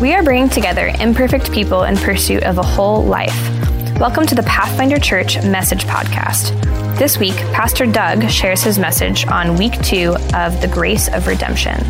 We are bringing together imperfect people in pursuit of a whole life. Welcome to the Pathfinder Church Message Podcast. This week, Pastor Doug shares his message on week two of The Grace of Redemption.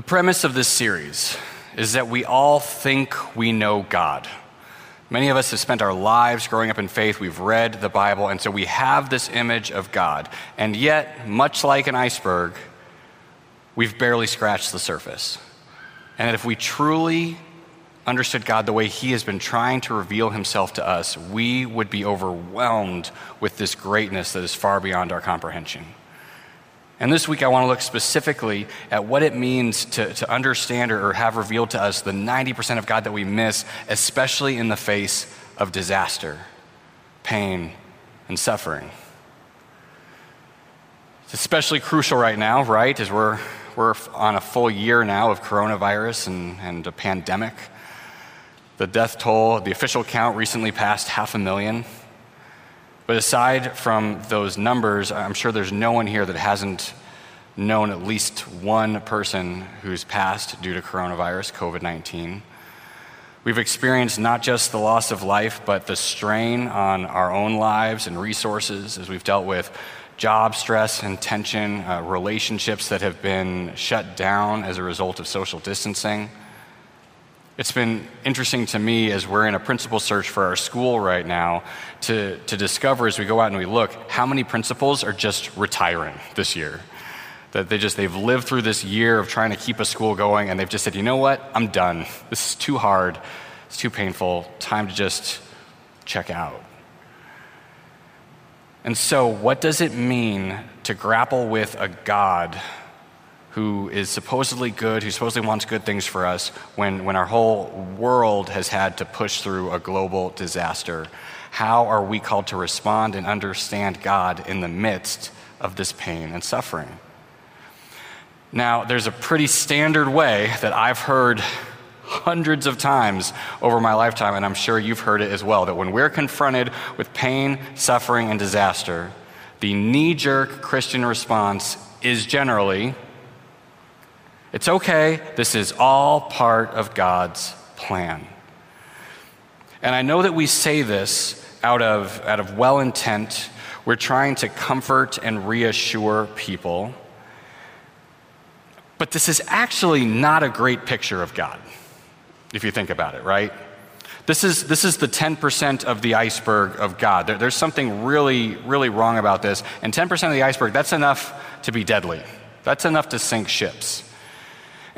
The premise of this series is that we all think we know God. Many of us have spent our lives growing up in faith. We've read the Bible, and so we have this image of God. And yet, much like an iceberg, we've barely scratched the surface. And that if we truly understood God the way He has been trying to reveal Himself to us, we would be overwhelmed with this greatness that is far beyond our comprehension. And this week, I want to look specifically at what it means to, to understand or, have revealed to us the 90% of God that we miss, especially in the face of disaster, pain, and suffering. It's especially crucial right now, right, as we're, we're on a full year now of coronavirus and, and a pandemic. The death toll, the official count recently passed half a million. But aside from those numbers, I'm sure there's no one here that hasn't known at least one person who's passed due to coronavirus, COVID 19. We've experienced not just the loss of life, but the strain on our own lives and resources as we've dealt with job stress and tension, uh, relationships that have been shut down as a result of social distancing. It's been interesting to me as we're in a principal search for our school right now to, to discover as we go out and we look how many principals are just retiring this year. That they just, they've lived through this year of trying to keep a school going and they've just said, you know what, I'm done. This is too hard, it's too painful, time to just check out. And so, what does it mean to grapple with a God who is supposedly good, who supposedly wants good things for us, when, when our whole world has had to push through a global disaster? How are we called to respond and understand God in the midst of this pain and suffering? Now, there's a pretty standard way that I've heard hundreds of times over my lifetime, and I'm sure you've heard it as well, that when we're confronted with pain, suffering, and disaster, the knee jerk Christian response is generally, it's okay. This is all part of God's plan. And I know that we say this out of, out of well intent. We're trying to comfort and reassure people. But this is actually not a great picture of God, if you think about it, right? This is, this is the 10% of the iceberg of God. There, there's something really, really wrong about this. And 10% of the iceberg, that's enough to be deadly. That's enough to sink ships.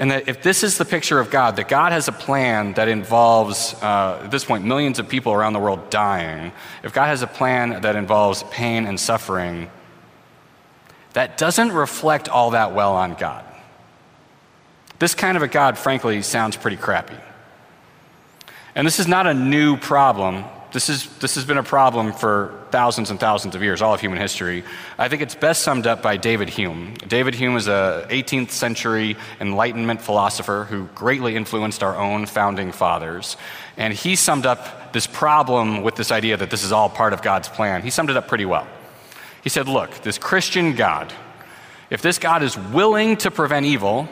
And that if this is the picture of God, that God has a plan that involves, uh, at this point, millions of people around the world dying, if God has a plan that involves pain and suffering, that doesn't reflect all that well on God. This kind of a God, frankly, sounds pretty crappy. And this is not a new problem this, is, this has been a problem for thousands and thousands of years, all of human history. I think it's best summed up by David Hume. David Hume is a 18th century Enlightenment philosopher who greatly influenced our own founding fathers. And he summed up this problem with this idea that this is all part of God's plan. He summed it up pretty well. He said, Look, this Christian God, if this God is willing to prevent evil,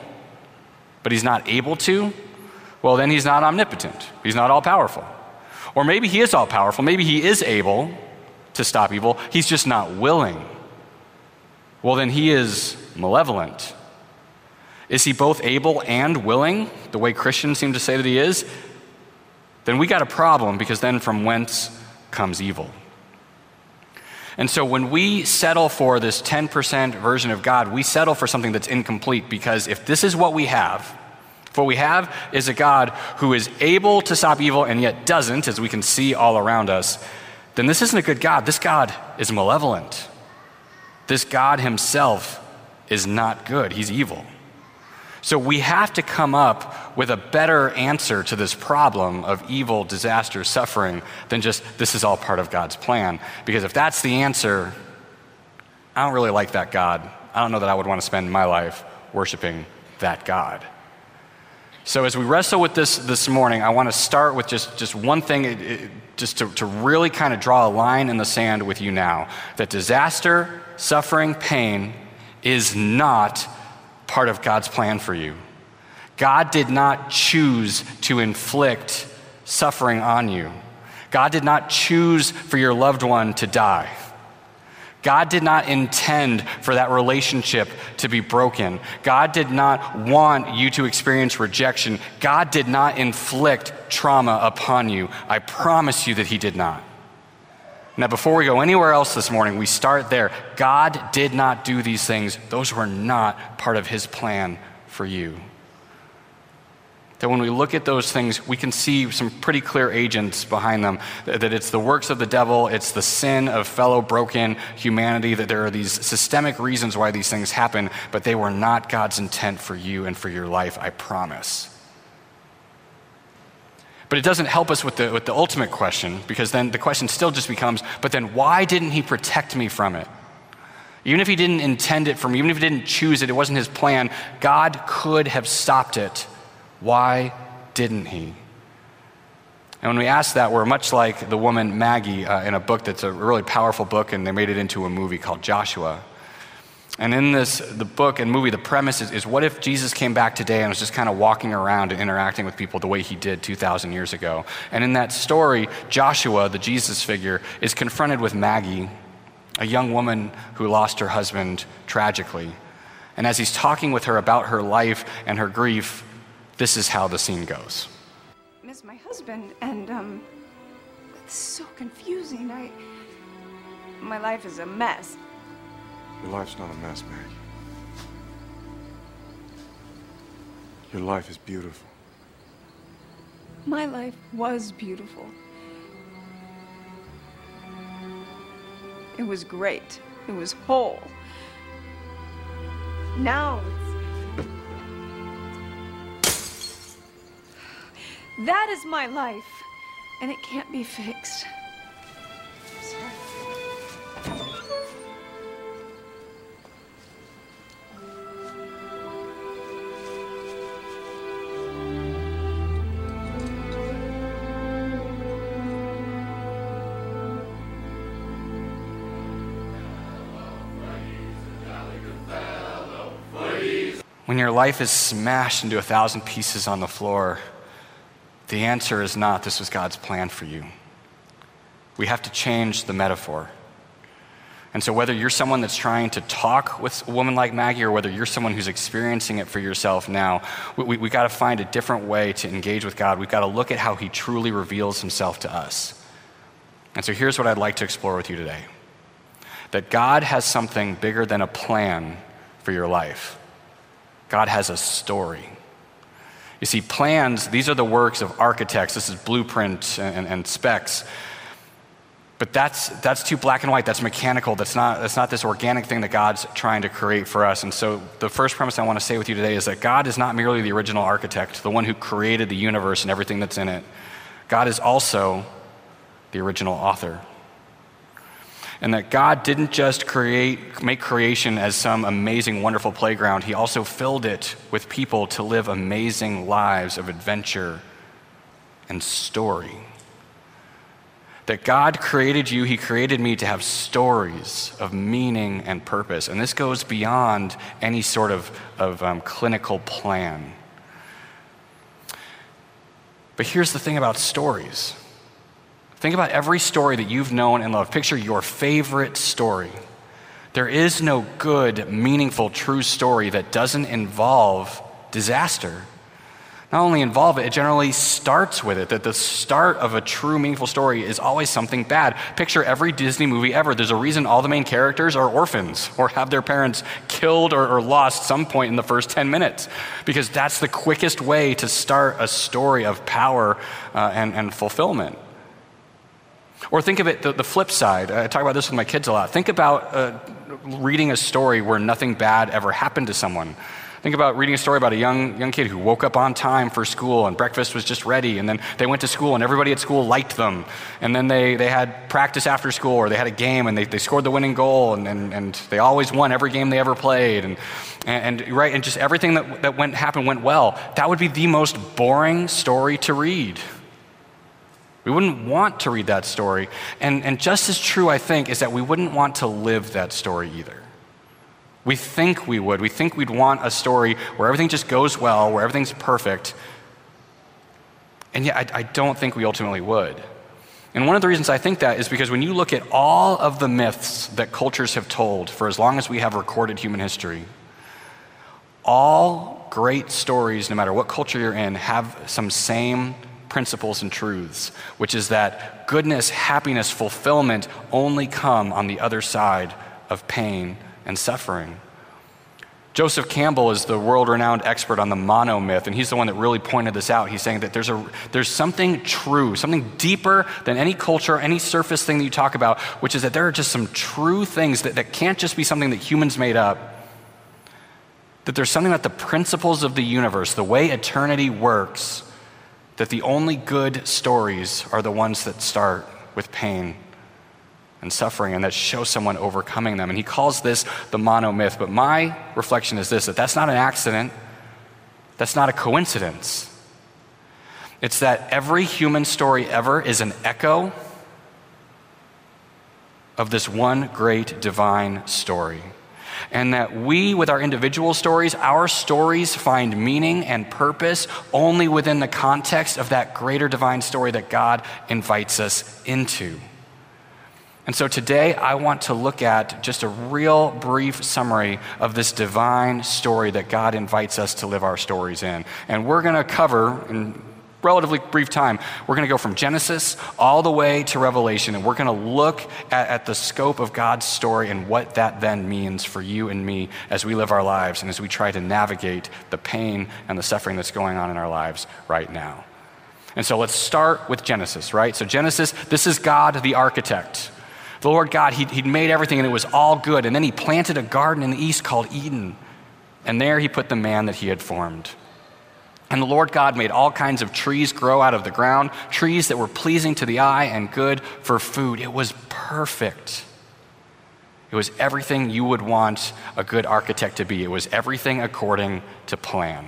but he's not able to, well, then he's not omnipotent. He's not all powerful. Or maybe he is all powerful. Maybe he is able to stop evil. He's just not willing. Well, then he is malevolent. Is he both able and willing, the way Christians seem to say that he is? Then we got a problem because then from whence comes evil. And so when we settle for this 10% version of God, we settle for something that's incomplete because if this is what we have, what we have is a God who is able to stop evil and yet doesn't, as we can see all around us, then this isn't a good God. This God is malevolent. This God himself is not good, he's evil. So we have to come up with a better answer to this problem of evil, disaster, suffering than just this is all part of God's plan. Because if that's the answer, I don't really like that God. I don't know that I would want to spend my life worshiping that God. So as we wrestle with this this morning, I want to start with just, just one thing, it, it, just to, to really kind of draw a line in the sand with you now that disaster, suffering, pain is not part of God's plan for you. God did not choose to inflict suffering on you. God did not choose for your loved one to die. God did not intend for that relationship to be broken. God did not want you to experience rejection. God did not inflict trauma upon you. I promise you that He did not. Now, before we go anywhere else this morning, we start there. God did not do these things, those were not part of His plan for you. That when we look at those things, we can see some pretty clear agents behind them. That it's the works of the devil, it's the sin of fellow broken humanity, that there are these systemic reasons why these things happen, but they were not God's intent for you and for your life, I promise. But it doesn't help us with the, with the ultimate question because then the question still just becomes but then why didn't he protect me from it? Even if he didn't intend it for me, even if he didn't choose it, it wasn't his plan, God could have stopped it. Why didn't he? And when we ask that, we're much like the woman Maggie uh, in a book that's a really powerful book, and they made it into a movie called Joshua. And in this, the book and movie, the premise is, is what if Jesus came back today and was just kind of walking around and interacting with people the way he did 2,000 years ago? And in that story, Joshua, the Jesus figure, is confronted with Maggie, a young woman who lost her husband tragically. And as he's talking with her about her life and her grief, this is how the scene goes. Miss my husband, and um, it's so confusing. I, my life is a mess. Your life's not a mess, Maggie. Your life is beautiful. My life was beautiful. It was great. It was whole. Now That is my life, and it can't be fixed. When your life is smashed into a thousand pieces on the floor, the answer is not this was God's plan for you. We have to change the metaphor. And so, whether you're someone that's trying to talk with a woman like Maggie or whether you're someone who's experiencing it for yourself now, we, we, we got to find a different way to engage with God. We've got to look at how He truly reveals Himself to us. And so, here's what I'd like to explore with you today that God has something bigger than a plan for your life. God has a story. You see, plans, these are the works of architects. This is blueprint and, and, specs. But that's, that's too black and white. That's mechanical. That's not, that's not this organic thing that God's trying to create for us. And so, the first premise I want to say with you today is that God is not merely the original architect, the one who created the universe and everything that's in it. God is also the original author and that God didn't just create, make creation as some amazing, wonderful playground, He also filled it with people to live amazing lives of adventure and story. That God created you, He created me to have stories of meaning and purpose. And this goes beyond any sort of, of um, clinical plan. But here's the thing about stories Think about every story that you've known and loved. Picture your favorite story. There is no good, meaningful, true story that doesn't involve disaster. Not only involve it, it generally starts with it. That the start of a true, meaningful story is always something bad. Picture every Disney movie ever. There's a reason all the main characters are orphans or have their parents killed or, or lost some point in the first 10 minutes, because that's the quickest way to start a story of power uh, and, and fulfillment. Or think of it the, the, flip side. I talk about this with my kids a lot. Think about uh, reading a story where nothing bad ever happened to someone. Think about reading a story about a young, young kid who woke up on time for school and breakfast was just ready, and then they went to school and everybody at school liked them. And then they, they had practice after school or they had a game and they, they scored the winning goal and, and, and they always won every game they ever played. And, and, and, right, and just everything that, that went, happened went well. That would be the most boring story to read. We wouldn't want to read that story. And, and just as true, I think, is that we wouldn't want to live that story either. We think we would. We think we'd want a story where everything just goes well, where everything's perfect. And yet, I, I don't think we ultimately would. And one of the reasons I think that is because when you look at all of the myths that cultures have told for as long as we have recorded human history, all great stories, no matter what culture you're in, have some same principles and truths, which is that goodness, happiness, fulfillment only come on the other side of pain and suffering. Joseph Campbell is the world renowned expert on the monomyth, and he's the one that really pointed this out. He's saying that there's, a, there's something true, something deeper than any culture, any surface thing that you talk about, which is that there are just some true things that, that can't just be something that humans made up. That there's something about the principles of the universe, the way eternity works, that the only good stories are the ones that start with pain and suffering and that show someone overcoming them. And he calls this the monomyth. But my reflection is this that that's not an accident, that's not a coincidence. It's that every human story ever is an echo of this one great divine story and that we, with our individual stories, our stories find meaning and purpose only within the context of that greater divine story that God invites us into. And so today I want to look at just a real brief summary of this divine story that God invites us to live our stories in. And we're going to cover in relatively brief time. We're going to go from Genesis all the way to Revelation, and we're going to look at, at, the scope of God's story and what that then means for you and me as we live our lives and as we try to navigate the pain and the suffering that's going on in our lives right now. And so let's start with Genesis, right? So, Genesis, this is God the architect. The Lord God, he'd, he'd made everything and it was all good. And then He planted a garden in the east called Eden. And there He put the man that He had formed. And the Lord God made all kinds of trees grow out of the ground, trees that were pleasing to the eye and good for food. It was perfect. It was everything you would want a good architect to be. It was everything according to plan.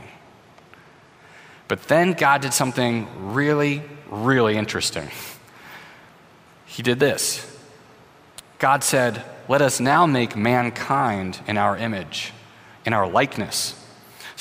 But then God did something really, really interesting. He did this God said, Let us now make mankind in our image, in our likeness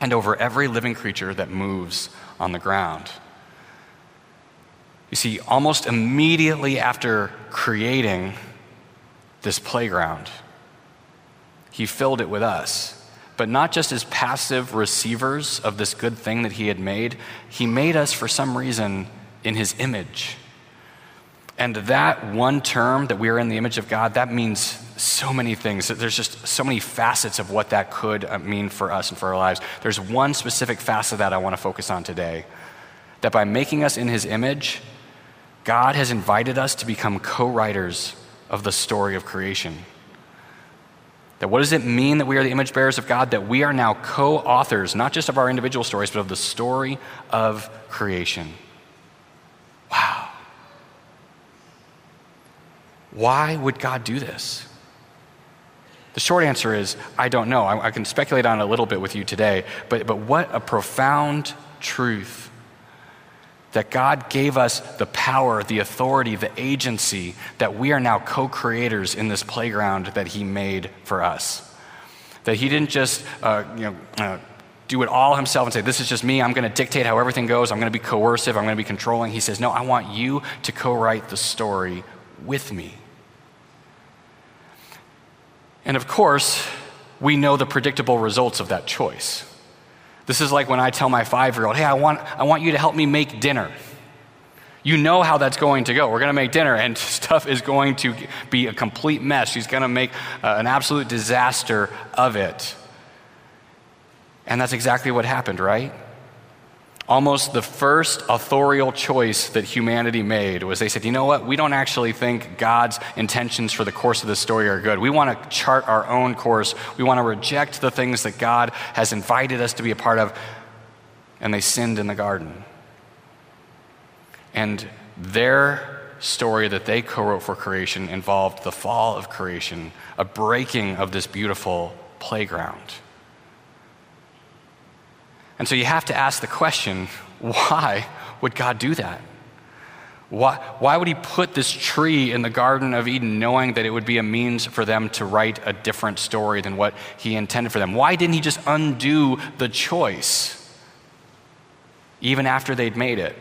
and over every living creature that moves on the ground. You see, almost immediately after creating this playground, he filled it with us. But not just as passive receivers of this good thing that he had made, he made us for some reason in his image. And that one term that we are in the image of God, that means so many things. There's just so many facets of what that could uh, mean for us and for our lives. There's one specific facet that I want to focus on today that by making us in his image, God has invited us to become co writers of the story of creation. That what does it mean that we are the image bearers of God? That we are now co authors, not just of our individual stories, but of the story of creation. Wow. Why would God do this? The short answer is I don't know. I, I can speculate on it a little bit with you today, but, but what a profound truth that God gave us the power, the authority, the agency that we are now co creators in this playground that He made for us. That He didn't just uh, you know, uh, do it all Himself and say, This is just me, I'm going to dictate how everything goes, I'm going to be coercive, I'm going to be controlling. He says, No, I want you to co write the story with me. And of course, we know the predictable results of that choice. This is like when I tell my five year old, hey, I want, I want you to help me make dinner. You know how that's going to go. We're going to make dinner, and stuff is going to be a complete mess. She's going to make uh, an absolute disaster of it. And that's exactly what happened, right? Almost the first authorial choice that humanity made was they said, you know what, we don't actually think God's intentions for the course of the story are good. We want to chart our own course. We want to reject the things that God has invited us to be a part of. And they sinned in the garden. And their story that they co wrote for creation involved the fall of creation, a breaking of this beautiful playground. And so you have to ask the question why would God do that? Why, why would he put this tree in the Garden of Eden knowing that it would be a means for them to write a different story than what he intended for them? Why didn't he just undo the choice even after they'd made it?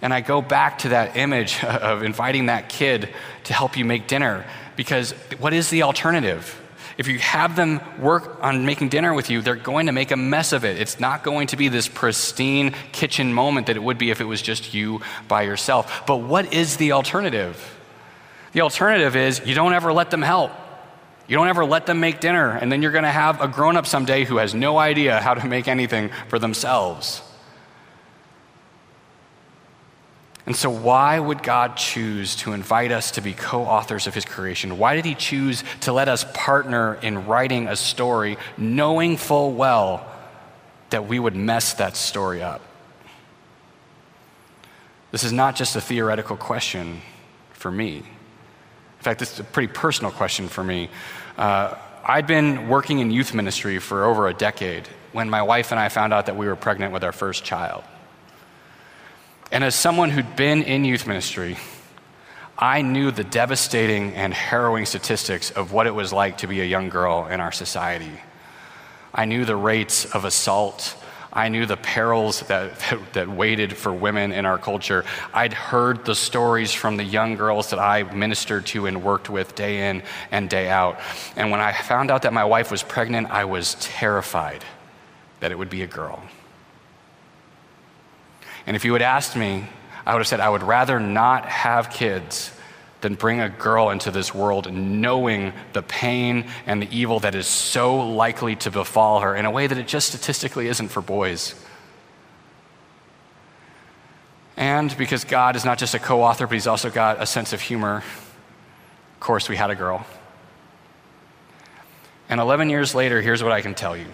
And I go back to that image of inviting that kid to help you make dinner because what is the alternative? If you have them work on making dinner with you, they're going to make a mess of it. It's not going to be this pristine kitchen moment that it would be if it was just you by yourself. But what is the alternative? The alternative is you don't ever let them help. You don't ever let them make dinner, and then you're going to have a grown up someday who has no idea how to make anything for themselves. And so, why would God choose to invite us to be co authors of His creation? Why did He choose to let us partner in writing a story, knowing full well that we would mess that story up? This is not just a theoretical question for me. In fact, this is a pretty personal question for me. Uh, I'd been working in youth ministry for over a decade when my wife and I found out that we were pregnant with our first child. And as someone who'd been in youth ministry, I knew the devastating and harrowing statistics of what it was like to be a young girl in our society. I knew the rates of assault. I knew the perils that, that, that, waited for women in our culture. I'd heard the stories from the young girls that I ministered to and worked with day in and day out. And when I found out that my wife was pregnant, I was terrified that it would be a girl. And if you had asked me, I would have said, I would rather not have kids than bring a girl into this world knowing the pain and the evil that is so likely to befall her in a way that it just statistically isn't for boys. And because God is not just a co author, but He's also got a sense of humor, of course, we had a girl. And 11 years later, here's what I can tell you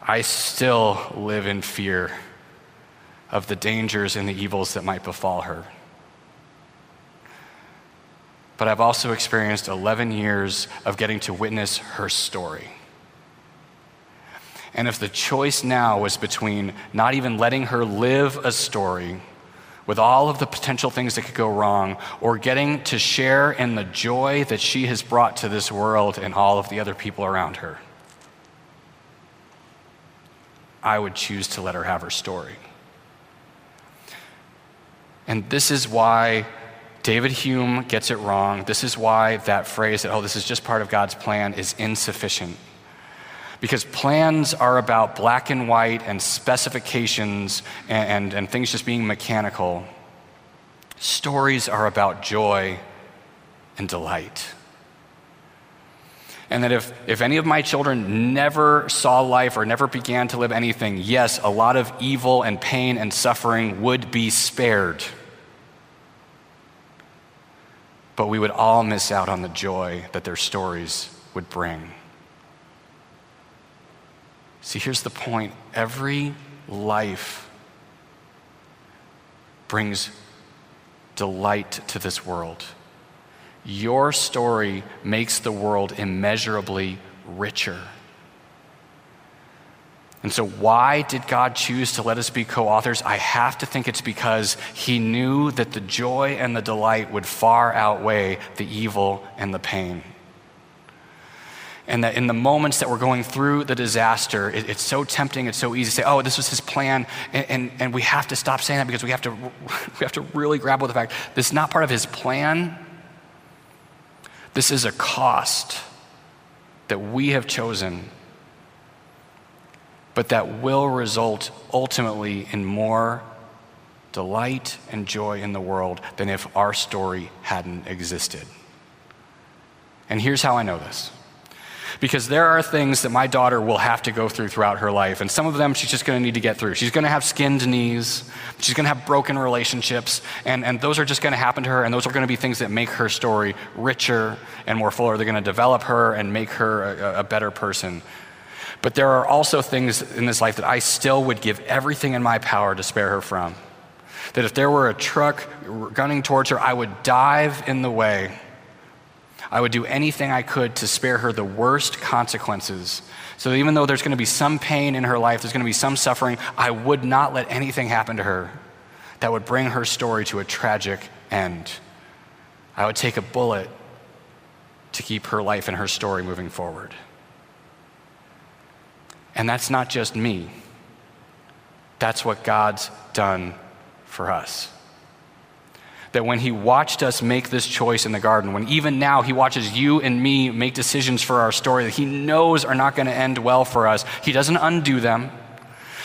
I still live in fear of the dangers and the evils that might befall her. But I've also experienced 11 years of getting to witness her story. And if the choice now was between not even letting her live a story with all of the potential things that could go wrong, or getting to share in the joy that she has brought to this world and all of the other people around her, I would choose to let her have her story. And this is why David Hume gets it wrong. This is why that phrase that, oh, this is just part of God's plan, is insufficient. Because plans are about black and white and specifications and, and, and things just being mechanical. Stories are about joy and delight. And that if, if any of my children never saw life or never began to live anything, yes, a lot of evil and pain and suffering would be spared. But we would all miss out on the joy that their stories would bring. See, here's the point every life brings delight to this world. Your story makes the world immeasurably richer. And so, why did God choose to let us be co authors? I have to think it's because He knew that the joy and the delight would far outweigh the evil and the pain. And that in the moments that we're going through the disaster, it, it's so tempting, it's so easy to say, oh, this was His plan. And, and, and we have to stop saying that because we have, to, we have to really grapple with the fact this is not part of His plan. This is a cost that we have chosen but that will result ultimately in more delight and joy in the world than if our story hadn't existed. And here's how I know this. Because there are things that my daughter will have to go through throughout her life, and some of them she's just gonna need to get through. She's gonna have skinned knees, she's gonna have broken relationships, and, and those are just gonna happen to her, and those are gonna be things that make her story richer and more fuller. They're gonna develop her and make her a, a better person. But there are also things in this life that I still would give everything in my power to spare her from. That if there were a truck gunning towards her, I would dive in the way. I would do anything I could to spare her the worst consequences. So even though there's going to be some pain in her life, there's going to be some suffering, I would not let anything happen to her that would bring her story to a tragic end. I would take a bullet to keep her life and her story moving forward. And that's not just me, that's what God's done for us. That when He watched us make this choice in the garden, when even now He watches you and me make decisions for our story that He knows are not going to end well for us, He doesn't undo them.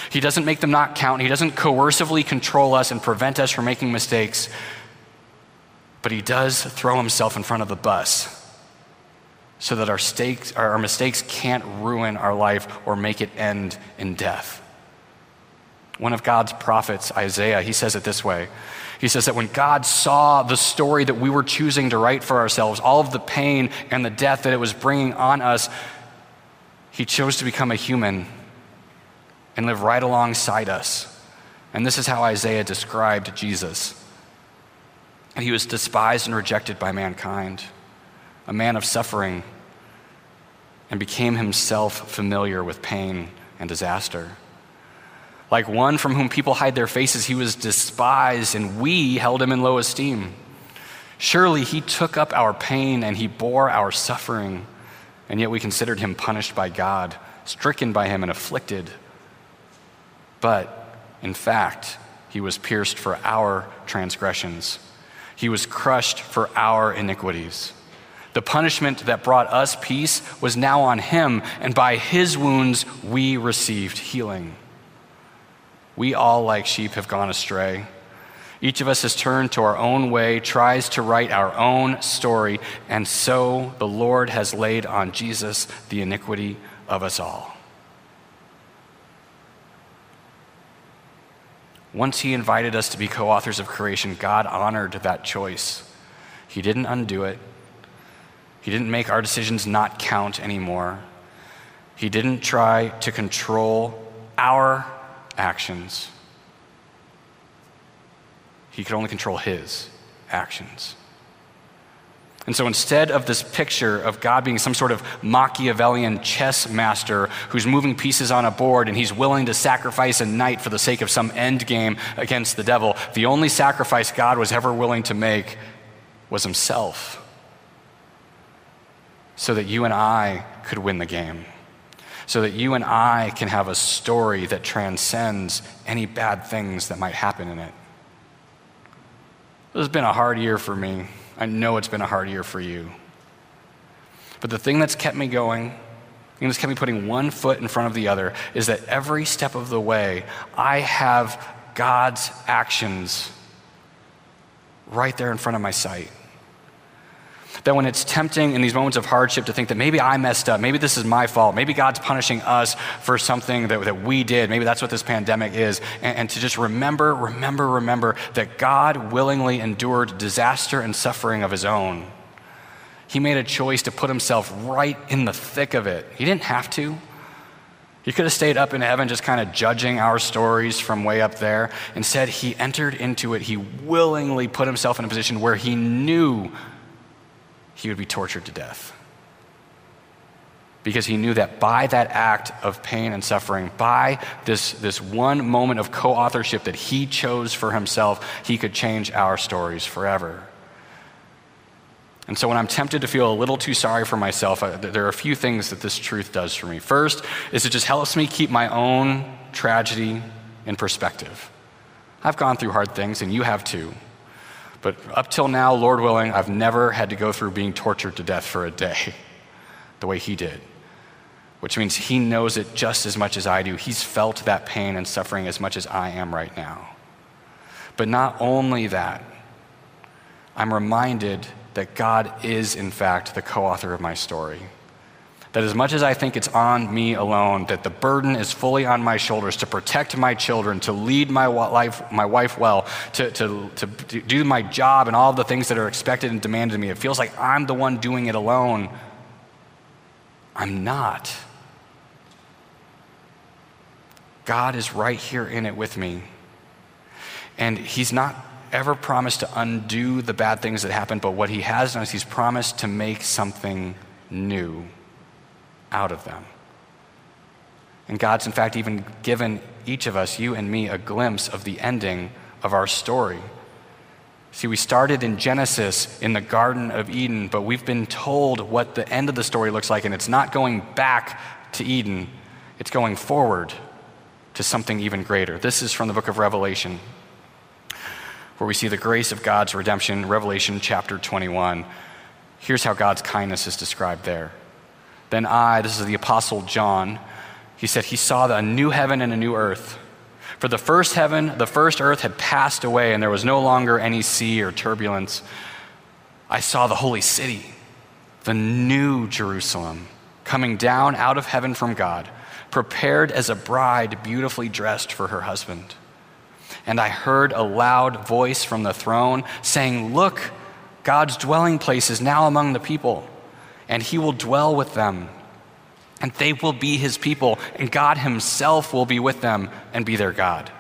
He doesn't make them not count. He doesn't coercively control us and prevent us from making mistakes. But He does throw Himself in front of the bus so that our, stakes, our mistakes can't ruin our life or make it end in death. One of God's prophets, Isaiah, he says it this way. He says that when God saw the story that we were choosing to write for ourselves, all of the pain and the death that it was bringing on us, he chose to become a human and live right alongside us. And this is how Isaiah described Jesus. He was despised and rejected by mankind a man of suffering, and became himself familiar with pain and disaster. Like one from whom people hide their faces, he was despised, and we held him in low esteem. Surely he took up our pain and he bore our suffering, and yet we considered him punished by God, stricken by him, and afflicted. But in fact, he was pierced for our transgressions, he was crushed for our iniquities. The punishment that brought us peace was now on him, and by his wounds we received healing. We all, like sheep, have gone astray. Each of us has turned to our own way, tries to write our own story, and so the Lord has laid on Jesus the iniquity of us all. Once he invited us to be co authors of creation, God honored that choice. He didn't undo it, he didn't make our decisions not count anymore. He didn't try to control our actions. He could only control his actions. And so instead of this picture of God being some sort of Machiavellian chess master who's moving pieces on a board and he's willing to sacrifice a knight for the sake of some end game against the devil, the only sacrifice God was ever willing to make was himself so that you and I could win the game, so that you and I can have a story that transcends any bad things that might happen in it. This has been a hard year for me. I know it's been a hard year for you. But the thing that's kept me going, thing that's kept me putting one foot in front of the other, is that every step of the way, I have God's actions right there in front of my sight. That when it's tempting in these moments of hardship to think that maybe I messed up, maybe this is my fault, maybe God's punishing us for something that, that we did, maybe that's what this pandemic is, and, and to just remember, remember, remember that God willingly endured disaster and suffering of his own. He made a choice to put himself right in the thick of it. He didn't have to. He could have stayed up in heaven just kind of judging our stories from way up there. Instead, he entered into it. He willingly put himself in a position where he knew he would be tortured to death. Because he knew that by that act of pain and suffering, by this, this one moment of co authorship that he chose for himself, he could change our stories forever. And so when I'm tempted to feel a little too sorry for myself, I, there are a few things that this truth does for me. First is it just helps me keep my own tragedy in perspective. I've gone through hard things, and you have too. But up till now, Lord willing, I've never had to go through being tortured to death for a day the way he did, which means he knows it just as much as I do. He's felt that pain and suffering as much as I am right now. But not only that, I'm reminded that God is, in fact, the co author of my story. That as much as I think it's on me alone, that the burden is fully on my shoulders to protect my children, to lead my wife, my wife well, to, to, to do my job and all the things that are expected and demanded of me. It feels like I'm the one doing it alone. I'm not. God is right here in it with me. And He's not ever promised to undo the bad things that happened, but what He has done is He's promised to make something new out of them. And God's, in fact, even given each of us, you and me, a glimpse of the ending of our story. See, we started in Genesis in the Garden of Eden, but we've been told what the end of the story looks like, and it's not going back to Eden, it's going forward to something even greater. This is from the book of Revelation, where we see the grace of God's redemption, Revelation chapter 21. Here's how God's kindness is described there. Then I, this is the Apostle John, he said he saw a new heaven and a new earth. For the first heaven, the first earth had passed away, and there was no longer any sea or turbulence. I saw the holy city, the new Jerusalem, coming down out of heaven from God, prepared as a bride beautifully dressed for her husband. And I heard a loud voice from the throne saying, Look, God's dwelling place is now among the people and he will dwell with them. And they will be his people, and God himself will be with them and be their God.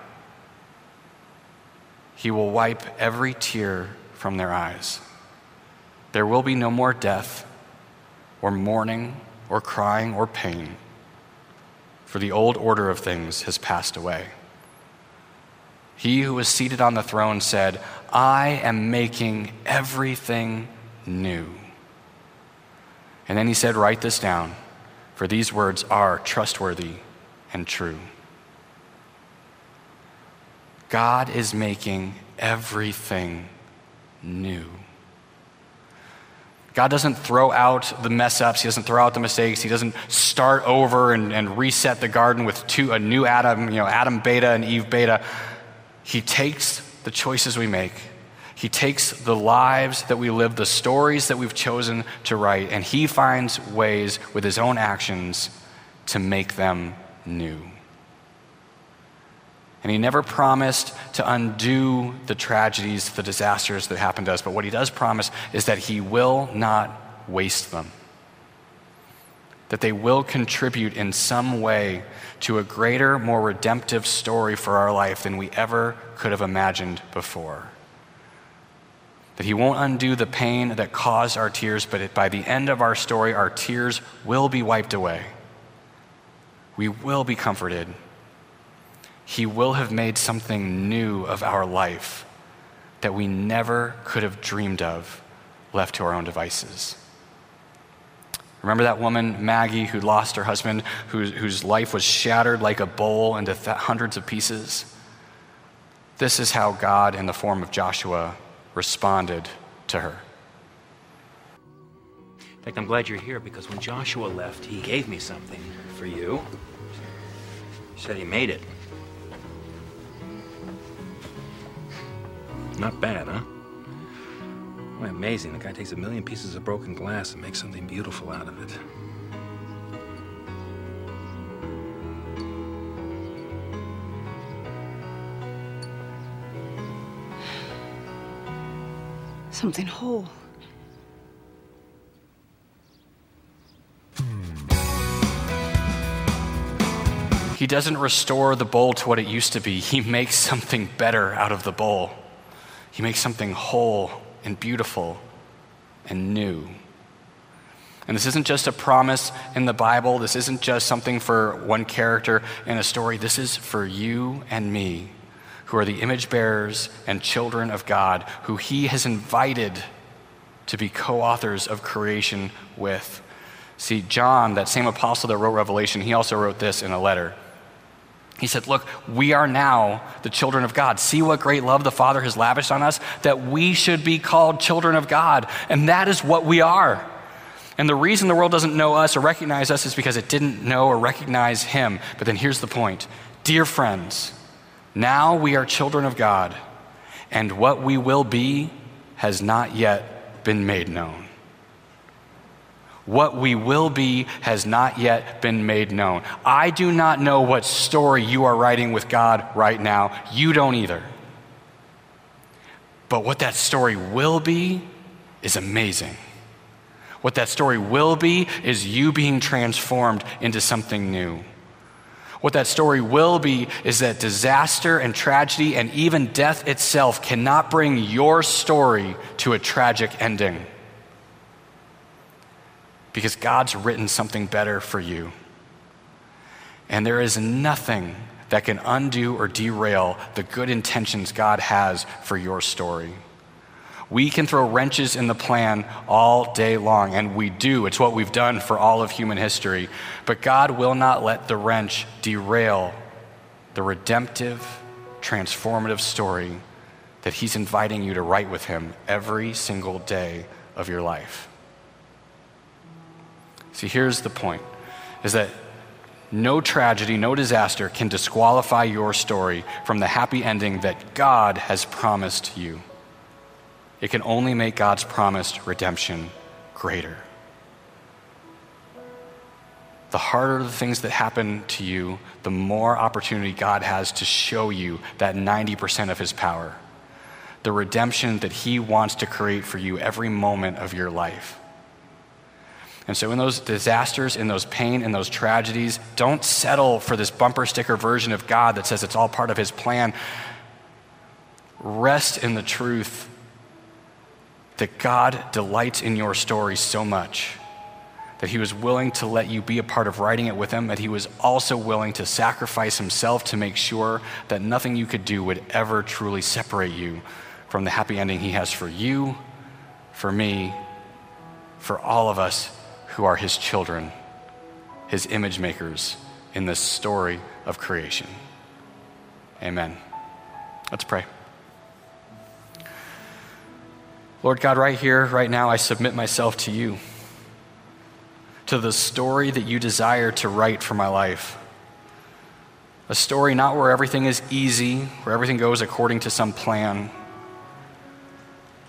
He will wipe every tear from their eyes. There will be no more death, or mourning, or crying, or pain, for the old order of things has passed away. He who was seated on the throne said, I am making everything new. And then he said, Write this down, for these words are trustworthy and true. God is making everything new. God doesn't throw out the mess ups. He doesn't throw out the mistakes. He doesn't start over and, and reset the garden with two, a new Adam, you know, Adam beta and Eve beta. He takes the choices we make he takes the lives that we live, the stories that we've chosen to write, and he finds ways with his own actions to make them new. And he never promised to undo the tragedies, the disasters that happened to us, but what he does promise is that he will not waste them. That they will contribute in some way to a greater, more redemptive story for our life than we ever could have imagined before that He won't undo the pain that caused our tears, but by the end of our story, our tears will be wiped away. We will be comforted. He will have made something new of our life that we never could have dreamed of left to our own devices. Remember that woman, Maggie, who lost her husband, whose, whose life was shattered like a bowl into th- hundreds of pieces? This is how God, in the form of Joshua, responded to her. In fact, I'm glad you're here because when Joshua left, he gave me something for you. He said he made it. Not bad, huh? Boy, amazing. The guy takes a million pieces of broken glass and makes something beautiful out of it. Something whole. He doesn't restore the bowl to what it used to be. He makes something better out of the bowl. He makes something whole and beautiful and new. And this isn't just a promise in the Bible. This isn't just something for one character in a story. This is for you and me, who are the image bearers and children of God, who He has invited to be co authors of creation with. See, John, that same apostle that wrote Revelation, he also wrote this in a letter. He said, Look, we are now the children of God. See what great love the Father has lavished on us, that we should be called children of God. And that is what we are. And the reason the world doesn't know us or recognize us is because it didn't know or recognize Him. But then here's the point Dear friends, now we are children of God, and what we will be has not yet been made known. What we will be has not yet been made known. I do not know what story you are writing with God right now. You don't either. But what that story will be is amazing. What that story will be is you being transformed into something new. What that story will be is that disaster and tragedy and even death itself cannot bring your story to a tragic ending because God's written something better for you. And there is nothing that can undo or derail the good intentions God has for your story. We can throw wrenches in the plan all day long, and we do. It's what we've done for all of human history. But God will not let the wrench derail the redemptive, transformative story that He's inviting you to write with Him every single day of your life. See, here's the point is that no tragedy, no disaster can disqualify your story from the happy ending that God has promised you. It can only make God's promised redemption greater. The harder the things that happen to you, the more opportunity God has to show you that 90% of His power, the redemption that He wants to create for you every moment of your life. And so, in those disasters, in those pain, in those tragedies, don't settle for this bumper sticker version of God that says it's all part of His plan. Rest in the truth that God delights in your story so much that He was willing to let you be a part of writing it with Him, that He was also willing to sacrifice Himself to make sure that nothing you could do would ever truly separate you from the happy ending He has for you, for me, for all of us who are his children, his image makers in this story of creation. Amen. Let's pray. Lord God, right here, right now, I submit myself to you, to the story that you desire to write for my life. A story not where everything is easy, where everything goes according to some plan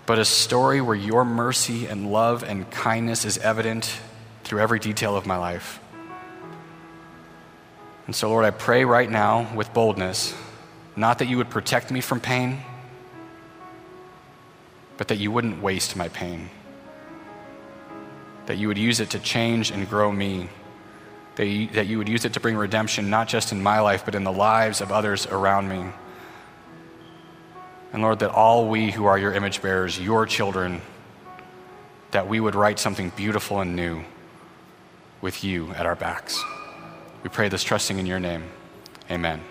but a story where your mercy and love and kindness is evident through every detail of my life. And so, Lord, I pray right now with boldness, not that you would protect me from pain, but that you wouldn't waste my pain. That you would use it to change and grow me. That you, that you would use it to bring redemption, not just in my life, but in the lives of others around me. And Lord, that all we who are your image bearers, your children, that we would write something beautiful and new with you at our backs. We pray this trusting in your name. Amen.